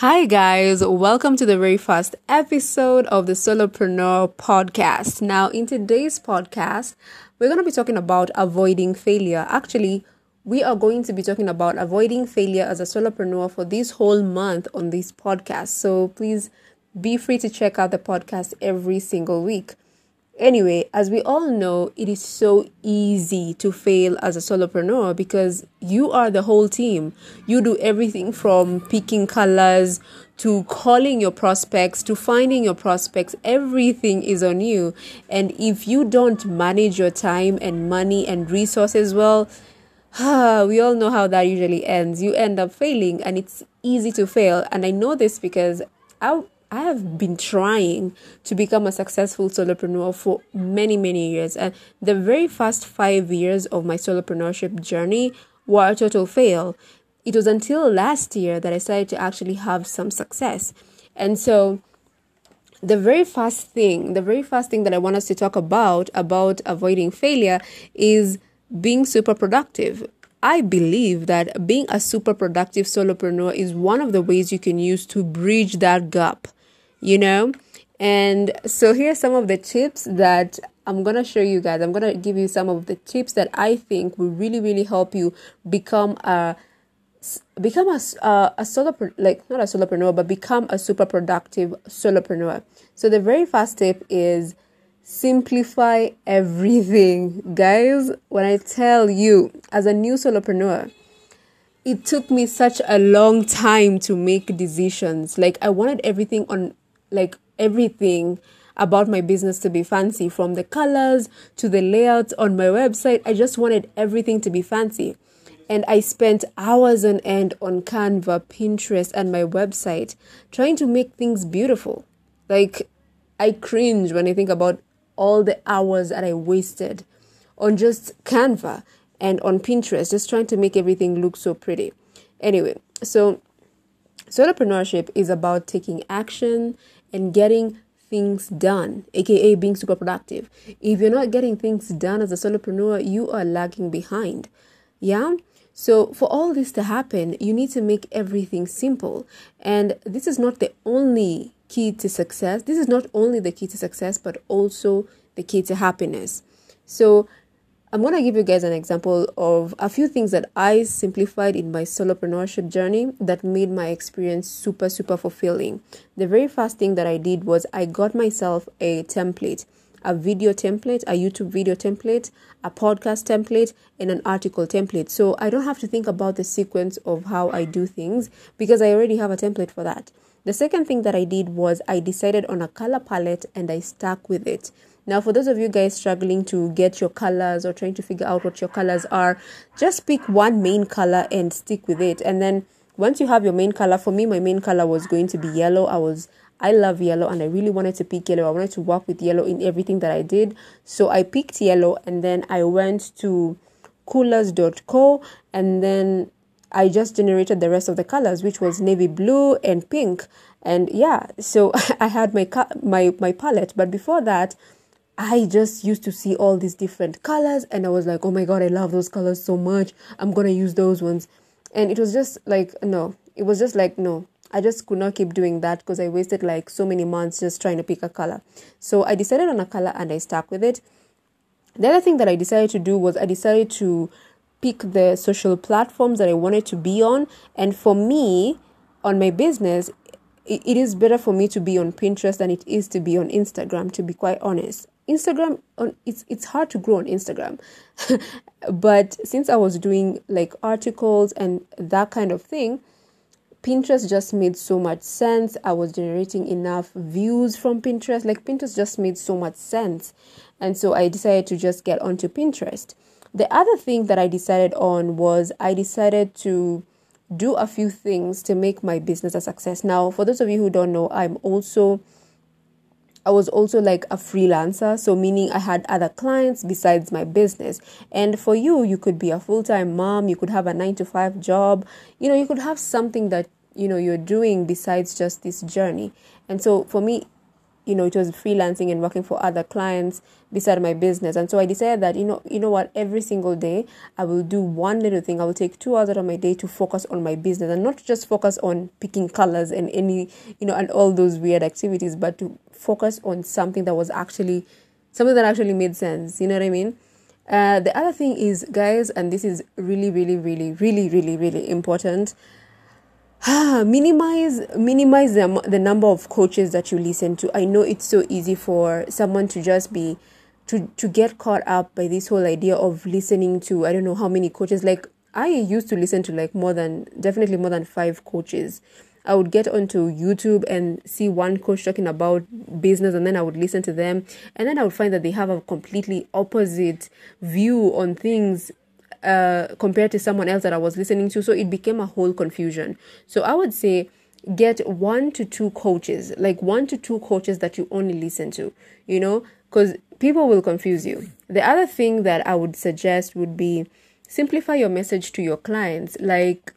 Hi, guys. Welcome to the very first episode of the Solopreneur podcast. Now, in today's podcast, we're going to be talking about avoiding failure. Actually, we are going to be talking about avoiding failure as a solopreneur for this whole month on this podcast. So, please be free to check out the podcast every single week. Anyway, as we all know, it is so easy to fail as a solopreneur because you are the whole team. You do everything from picking colors to calling your prospects to finding your prospects. Everything is on you. And if you don't manage your time and money and resources well, we all know how that usually ends. You end up failing and it's easy to fail. And I know this because I I have been trying to become a successful solopreneur for many, many years. And the very first five years of my solopreneurship journey were a total fail. It was until last year that I started to actually have some success. And so, the very first thing, the very first thing that I want us to talk about, about avoiding failure, is being super productive. I believe that being a super productive solopreneur is one of the ways you can use to bridge that gap you know? And so here's some of the tips that I'm gonna show you guys. I'm gonna give you some of the tips that I think will really, really help you become a become a a, a solo like not a solopreneur, but become a super productive solopreneur. So the very first tip is simplify everything, guys. When I tell you, as a new solopreneur, it took me such a long time to make decisions. Like I wanted everything on like everything about my business to be fancy from the colors to the layouts on my website. I just wanted everything to be fancy. And I spent hours on end on Canva, Pinterest, and my website trying to make things beautiful. Like, I cringe when I think about all the hours that I wasted on just Canva and on Pinterest, just trying to make everything look so pretty. Anyway, so Solopreneurship is about taking action and getting things done, aka being super productive. If you're not getting things done as a solopreneur, you are lagging behind. Yeah? So, for all this to happen, you need to make everything simple. And this is not the only key to success. This is not only the key to success, but also the key to happiness. So, I'm going to give you guys an example of a few things that I simplified in my solopreneurship journey that made my experience super, super fulfilling. The very first thing that I did was I got myself a template, a video template, a YouTube video template, a podcast template, and an article template. So I don't have to think about the sequence of how I do things because I already have a template for that. The second thing that I did was I decided on a color palette and I stuck with it. Now, for those of you guys struggling to get your colors or trying to figure out what your colors are, just pick one main color and stick with it. And then once you have your main color, for me, my main color was going to be yellow. I was I love yellow and I really wanted to pick yellow. I wanted to work with yellow in everything that I did. So I picked yellow and then I went to coolors.co and then I just generated the rest of the colors, which was navy blue and pink. And yeah, so I had my my my palette. But before that, I just used to see all these different colors and I was like, oh my god, I love those colors so much. I'm gonna use those ones. And it was just like, no, it was just like, no, I just could not keep doing that because I wasted like so many months just trying to pick a color. So I decided on a color and I stuck with it. The other thing that I decided to do was I decided to pick the social platforms that I wanted to be on. And for me, on my business, it is better for me to be on Pinterest than it is to be on Instagram, to be quite honest. Instagram on it's it's hard to grow on Instagram. but since I was doing like articles and that kind of thing, Pinterest just made so much sense. I was generating enough views from Pinterest. Like Pinterest just made so much sense. And so I decided to just get onto Pinterest. The other thing that I decided on was I decided to do a few things to make my business a success. Now, for those of you who don't know, I'm also I was also like a freelancer, so meaning I had other clients besides my business. And for you, you could be a full time mom, you could have a nine to five job, you know, you could have something that you know you're doing besides just this journey. And so for me, you know, it was freelancing and working for other clients beside my business. And so I decided that, you know, you know what, every single day I will do one little thing. I will take two hours out of my day to focus on my business and not just focus on picking colors and any, you know, and all those weird activities, but to focus on something that was actually something that actually made sense. You know what I mean? Uh, the other thing is, guys, and this is really, really, really, really, really, really important. Ah, minimize minimize the, the number of coaches that you listen to. I know it's so easy for someone to just be to to get caught up by this whole idea of listening to i don't know how many coaches. Like i used to listen to like more than definitely more than five coaches. I would get onto youtube and see one coach talking about business and then i would listen to them. And then i would find that they have a completely opposite view on things uh, compared to someone else that I was listening to. So it became a whole confusion. So I would say get one to two coaches, like one to two coaches that you only listen to, you know, because people will confuse you. The other thing that I would suggest would be simplify your message to your clients. Like,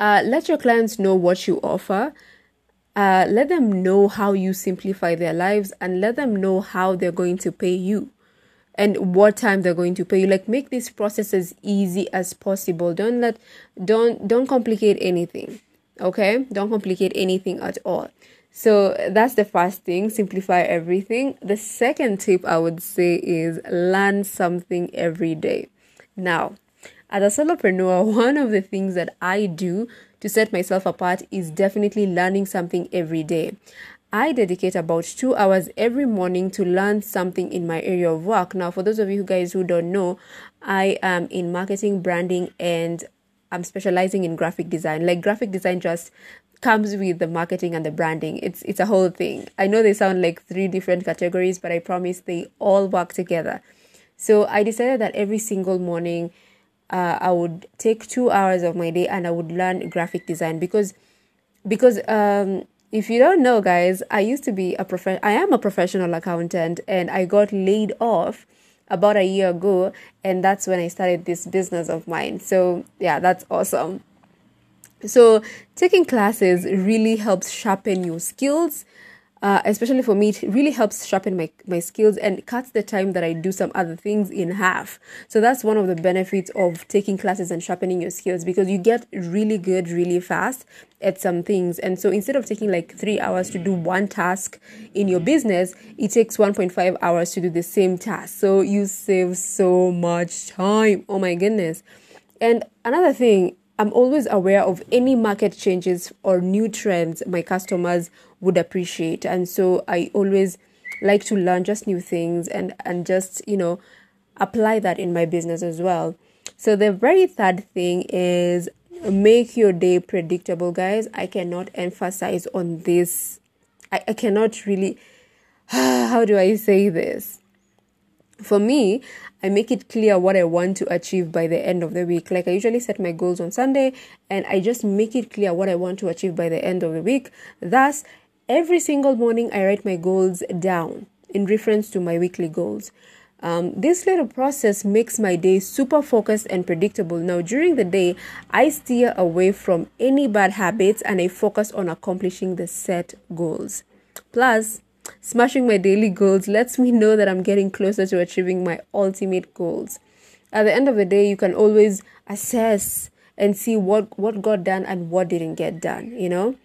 uh, let your clients know what you offer. Uh, let them know how you simplify their lives and let them know how they're going to pay you and what time they're going to pay you. Like make this process as easy as possible. Don't let don't don't complicate anything okay? Don't complicate anything at all. So that's the first thing simplify everything. The second tip i would say is learn something every day. Now as a solopreneur one of the things that i do to set myself apart is definitely learning something every day I dedicate about two hours every morning to learn something in my area of work. Now, for those of you guys who don't know, I am in marketing, branding, and I'm specializing in graphic design. Like graphic design just comes with the marketing and the branding. It's it's a whole thing. I know they sound like three different categories, but I promise they all work together. So I decided that every single morning, uh, I would take two hours of my day and I would learn graphic design because because um if you don't know, guys, I used to be a prof. I am a professional accountant, and I got laid off about a year ago, and that's when I started this business of mine. So yeah, that's awesome. So taking classes really helps sharpen your skills uh, especially for me, it really helps sharpen my, my skills and cuts the time that I do some other things in half. So that's one of the benefits of taking classes and sharpening your skills because you get really good really fast at some things. And so instead of taking like three hours to do one task in your business, it takes 1.5 hours to do the same task. So you save so much time. Oh my goodness. And another thing, I'm always aware of any market changes or new trends my customers would appreciate. And so I always like to learn just new things and, and just, you know, apply that in my business as well. So the very third thing is make your day predictable, guys. I cannot emphasize on this. I, I cannot really, how do I say this? For me, I make it clear what I want to achieve by the end of the week. Like I usually set my goals on Sunday and I just make it clear what I want to achieve by the end of the week. Thus, Every single morning, I write my goals down in reference to my weekly goals. Um, this little process makes my day super focused and predictable. Now, during the day, I steer away from any bad habits and I focus on accomplishing the set goals. Plus, smashing my daily goals lets me know that I'm getting closer to achieving my ultimate goals. At the end of the day, you can always assess and see what, what got done and what didn't get done, you know?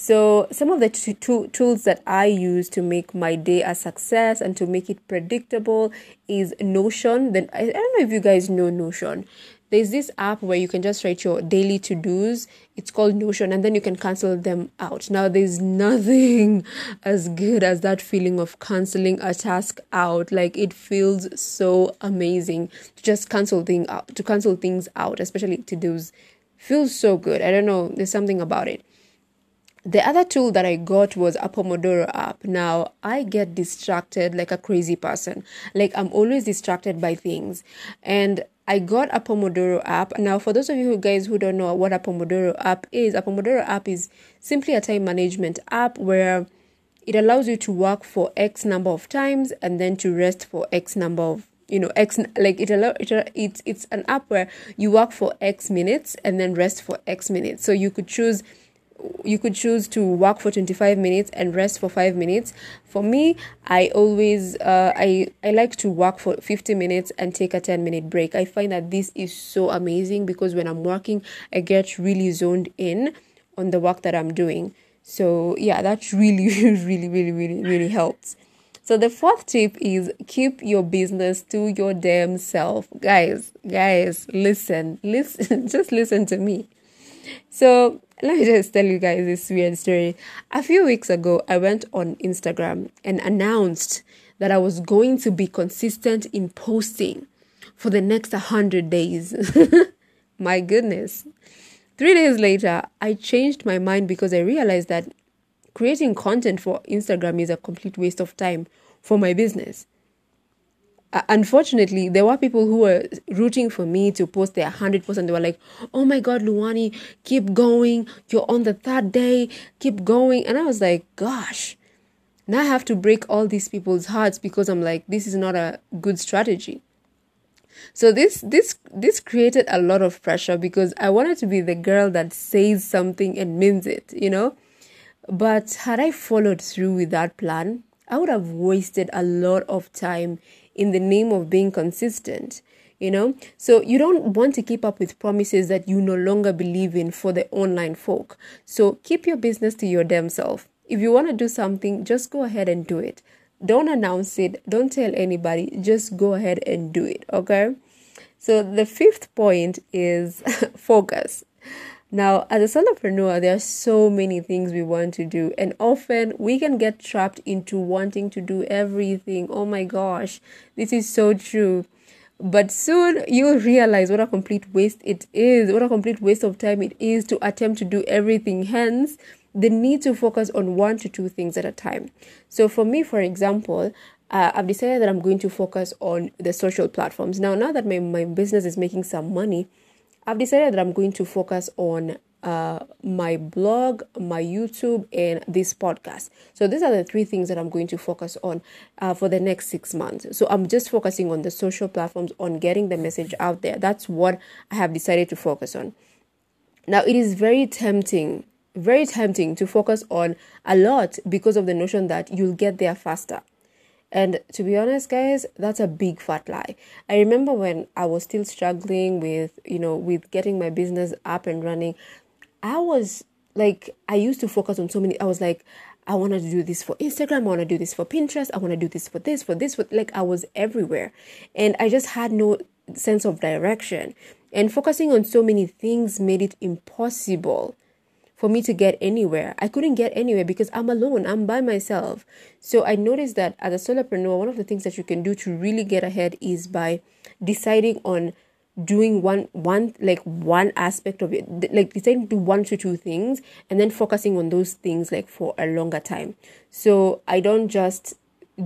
So, some of the t- t- tools that I use to make my day a success and to make it predictable is Notion. Then I, I don't know if you guys know Notion. There's this app where you can just write your daily to dos. It's called Notion, and then you can cancel them out. Now, there's nothing as good as that feeling of canceling a task out. Like it feels so amazing to just cancel thing out, to cancel things out, especially to dos. Feels so good. I don't know. There's something about it. The other tool that I got was a Pomodoro app. Now, I get distracted like a crazy person. Like, I'm always distracted by things. And I got a Pomodoro app. Now, for those of you guys who don't know what a Pomodoro app is, a Pomodoro app is simply a time management app where it allows you to work for X number of times and then to rest for X number of you know x like it allow it, it's it's an app where you work for x minutes and then rest for x minutes so you could choose you could choose to work for 25 minutes and rest for 5 minutes for me i always uh, i i like to work for 50 minutes and take a 10 minute break i find that this is so amazing because when i'm working i get really zoned in on the work that i'm doing so yeah that really really really really really helps so the fourth tip is keep your business to your damn self. Guys, guys, listen. Listen, just listen to me. So let me just tell you guys this weird story. A few weeks ago, I went on Instagram and announced that I was going to be consistent in posting for the next 100 days. my goodness. Three days later, I changed my mind because I realized that creating content for Instagram is a complete waste of time for my business. Uh, unfortunately, there were people who were rooting for me to post their 100%. They were like, oh my God, Luwani, keep going. You're on the third day. Keep going. And I was like, gosh, now I have to break all these people's hearts because I'm like, this is not a good strategy. So this this this created a lot of pressure because I wanted to be the girl that says something and means it, you know? But had I followed through with that plan, I would have wasted a lot of time in the name of being consistent. You know, so you don't want to keep up with promises that you no longer believe in for the online folk. So keep your business to your damn self. If you want to do something, just go ahead and do it. Don't announce it, don't tell anybody, just go ahead and do it, okay? So the fifth point is focus. Now, as a solopreneur, there are so many things we want to do, and often we can get trapped into wanting to do everything. Oh my gosh, this is so true. But soon you'll realize what a complete waste it is, what a complete waste of time it is to attempt to do everything. Hence, the need to focus on one to two things at a time. So, for me, for example, uh, I've decided that I'm going to focus on the social platforms. Now, now that my, my business is making some money, I've decided that I'm going to focus on uh, my blog, my YouTube, and this podcast. So these are the three things that I'm going to focus on uh, for the next six months. So I'm just focusing on the social platforms, on getting the message out there. That's what I have decided to focus on. Now it is very tempting, very tempting to focus on a lot because of the notion that you'll get there faster. And to be honest, guys, that's a big fat lie. I remember when I was still struggling with, you know, with getting my business up and running, I was like, I used to focus on so many, I was like, I want to do this for Instagram. I want to do this for Pinterest. I want to do this for this, for this, for like I was everywhere. And I just had no sense of direction. And focusing on so many things made it impossible for me to get anywhere. I couldn't get anywhere because I'm alone, I'm by myself. So I noticed that as a solopreneur, one of the things that you can do to really get ahead is by deciding on doing one one like one aspect of it like deciding to do one to two things and then focusing on those things like for a longer time so i don't just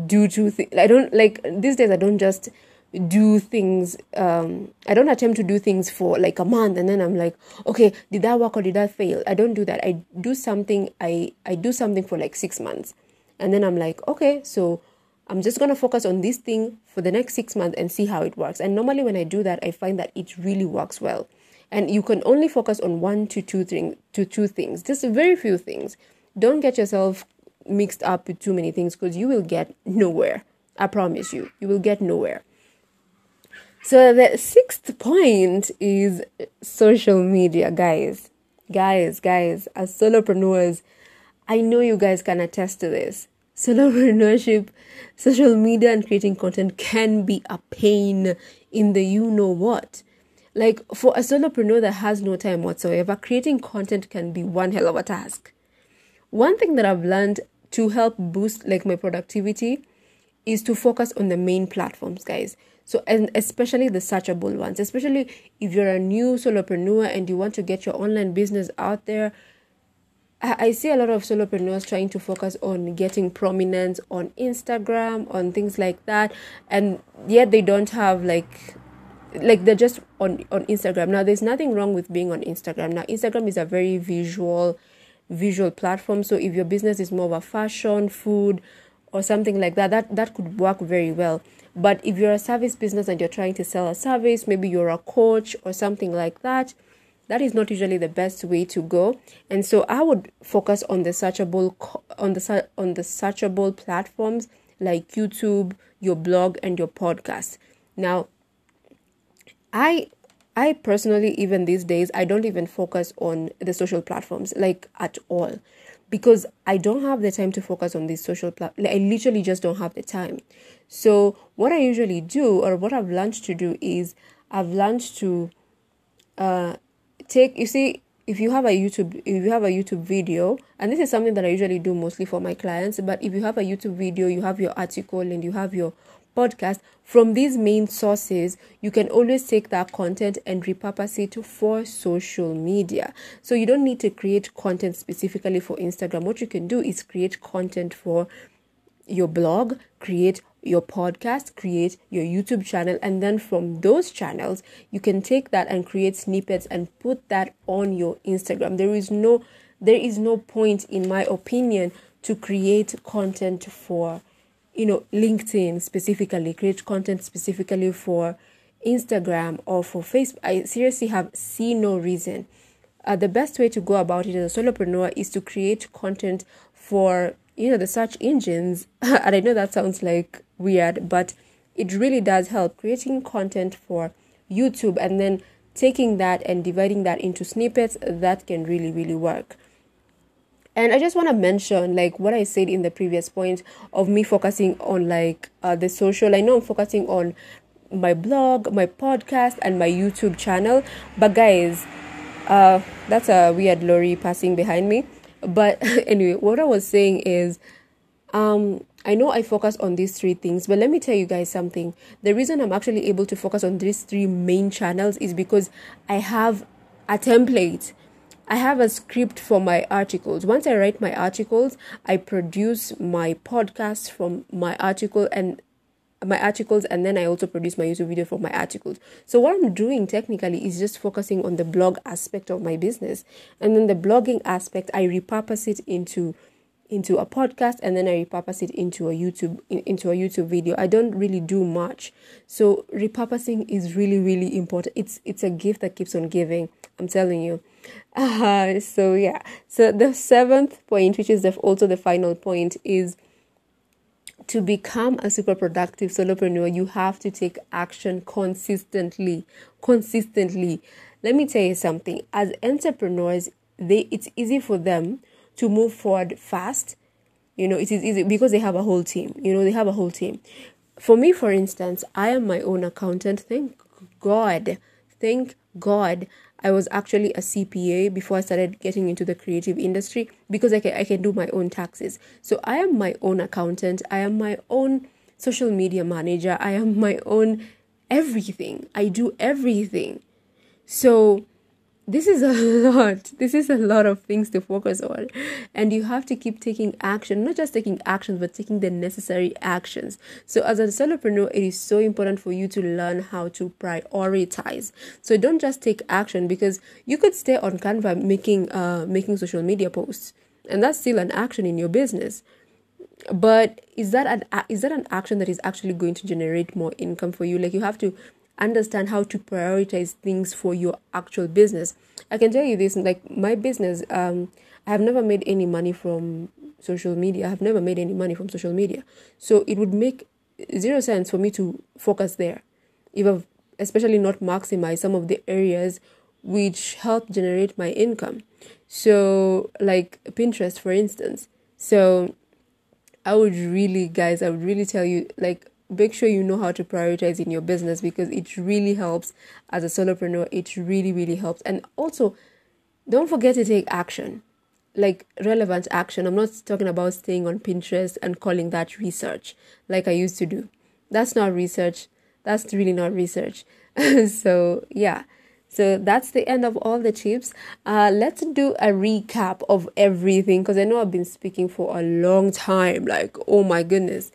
do two things i don't like these days i don't just do things um i don't attempt to do things for like a month and then i'm like okay did that work or did that fail? I don't do that. I do something i i do something for like six months. And then i'm like okay so i'm just going to focus on this thing for the next six months and see how it works. And normally when i do that i find that it really works well. And you can only focus on one to two thing to two things just very few things. Don't get yourself mixed up with too many things because you will get nowhere. I promise you you will get nowhere so the sixth point is social media, guys. Guys, guys, as solopreneurs, I know you guys can attest to this. Solopreneurship, social media, and creating content can be a pain in the you know what. Like for a solopreneur that has no time whatsoever, creating content can be one hell of a task. One thing that I've learned to help boost like my productivity is to focus on the main platforms, guys. So, and especially the searchable ones, especially if you're a new solopreneur and you want to get your online business out there. I, see a lot of solopreneurs trying to focus on getting prominence on Instagram, on things like that, and yet they don't have like like they're just on on Instagram. Now there's nothing wrong with being on Instagram. Now Instagram is a very visual visual platform. So if your business is more of a fashion, food, or something like that, that that could work very well. But if you're a service business and you're trying to sell a service, maybe you're a coach or something like that, that is not usually the best way to go. And so i would focus on the searchable on the on the searchable platforms like youtube your blog and your podcast. Now i i personally even these days i don't even focus on the social platforms like at all because I don't have the time to focus on this social platforms. I literally just don't have the time. So what I usually do, or what I've learned to do, is I've learned to uh, take. You see, if you have a YouTube, if you have a YouTube video, and this is something that I usually do mostly for my clients. But if you have a YouTube video, you have your article, and you have your podcast from these main sources you can always take that content and repurpose it for social media. So you don't need to create content specifically for instagram. What you can do is create content for your blog create your podcast create your youtube channel and then from those channels you can take that and create snippets and put that on your instagram. There is no there is no point in my opinion to create content for you know, LinkedIn specifically, create content specifically for Instagram or for Facebook. I seriously have seen no reason. Uh, the best way to go about it as a solopreneur is to create content for you know the search engines and i know that sounds like weird but it really does help creating content for youtube and then taking that and dividing that into snippets that can really really work and I just want to mention, like what I said in the previous point of me focusing on like uh, the social. I know I'm focusing on my blog, my podcast, and my YouTube channel. But guys, uh, that's a weird lorry passing behind me. But anyway, what I was saying is, um, I know I focus on these three things, but let me tell you guys something. The reason I'm actually able to focus on these three main channels is because I have a template I have a script for my articles. Once I write my articles, I produce my podcast from my article and my articles and then I also produce my YouTube video for my articles. So what I'm doing technically is just focusing on the blog aspect of my business. And then the blogging aspect I repurpose it into into a podcast and then I repurpose it into a YouTube into a YouTube video. I don't really do much. So repurposing is really really important. It's it's a gift that keeps on giving. I'm telling you. Uh, so yeah. So the seventh point, which is the, also the final point, is to become a super productive solopreneur, you have to take action consistently. Consistently. Let me tell you something. As entrepreneurs, they it's easy for them to move forward fast. You know, it is easy because they have a whole team. You know, they have a whole team. For me, for instance, I am my own accountant. Thank God. Thank God. I was actually a CPA before I started getting into the creative industry because I can, I can do my own taxes. So I am my own accountant. I am my own social media manager. I am my own everything. I do everything. So this is a lot. This is a lot of things to focus on. And you have to keep taking action not just taking actions but taking the necessary actions. So as a solopreneur it is so important for you to learn how to prioritize. So don't just take action because you could stay on canva making uh making social media posts and that's still an action in your business. But is that an is that an action that is actually going to generate more income for you? Like you have to understand how to prioritize things for your actual business. I can tell you this like my business, um, I have never made any money from social media. I have never made any money from social media. So it would make zero sense for me to focus there. If I've especially not maximize some of the areas which help generate my income. So like Pinterest for instance. So I would really guys, I would really tell you like make sure you know how to prioritize in your business because it really helps as a solopreneur it really really helps and also don't forget to take action like relevant action i'm not talking about staying on pinterest and calling that research like i used to do that's not research that's really not research so yeah so that's the end of all the tips. Uh, let's do a recap of everything because I know I've been speaking for a long time. Like, oh my goodness.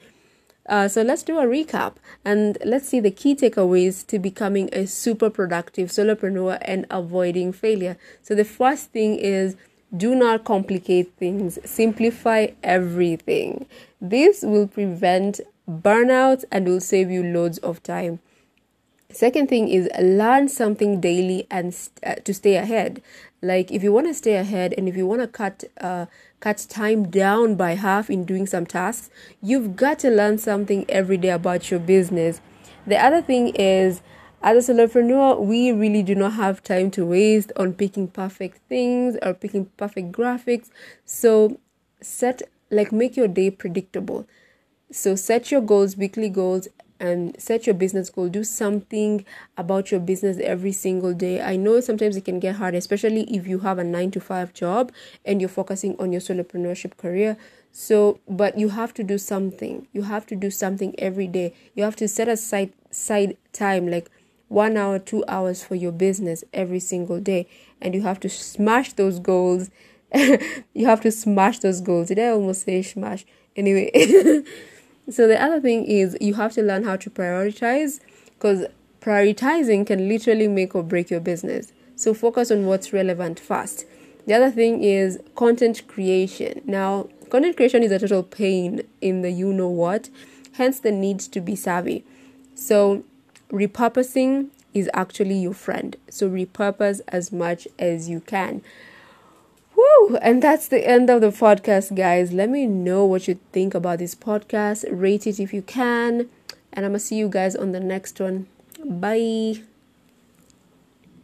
Uh, so let's do a recap and let's see the key takeaways to becoming a super productive solopreneur and avoiding failure. So the first thing is do not complicate things, simplify everything. This will prevent burnout and will save you loads of time. Second thing is learn something daily and uh, to stay ahead. Like if you want to stay ahead and if you want to cut uh, cut time down by half in doing some tasks, you've got to learn something every day about your business. The other thing is as a solopreneur, we really do not have time to waste on picking perfect things or picking perfect graphics. So set like make your day predictable. So set your goals, weekly goals, and set your business goal. Do something about your business every single day. I know sometimes it can get hard, especially if you have a nine to five job and you're focusing on your solopreneurship career. So, but you have to do something. You have to do something every day. You have to set aside side time, like one hour, two hours for your business every single day, and you have to smash those goals. you have to smash those goals. Did I almost say smash? Anyway. So the other thing is you have to learn how to prioritize because prioritizing can literally make or break your business. So focus on what's relevant first. The other thing is content creation. Now, content creation is a total pain in the you know what, hence the need to be savvy. So, repurposing is actually your friend. So, repurpose as much as you can. Woo! And that's the end of the podcast, guys. Let me know what you think about this podcast. Rate it if you can. And I'm going to see you guys on the next one. Bye.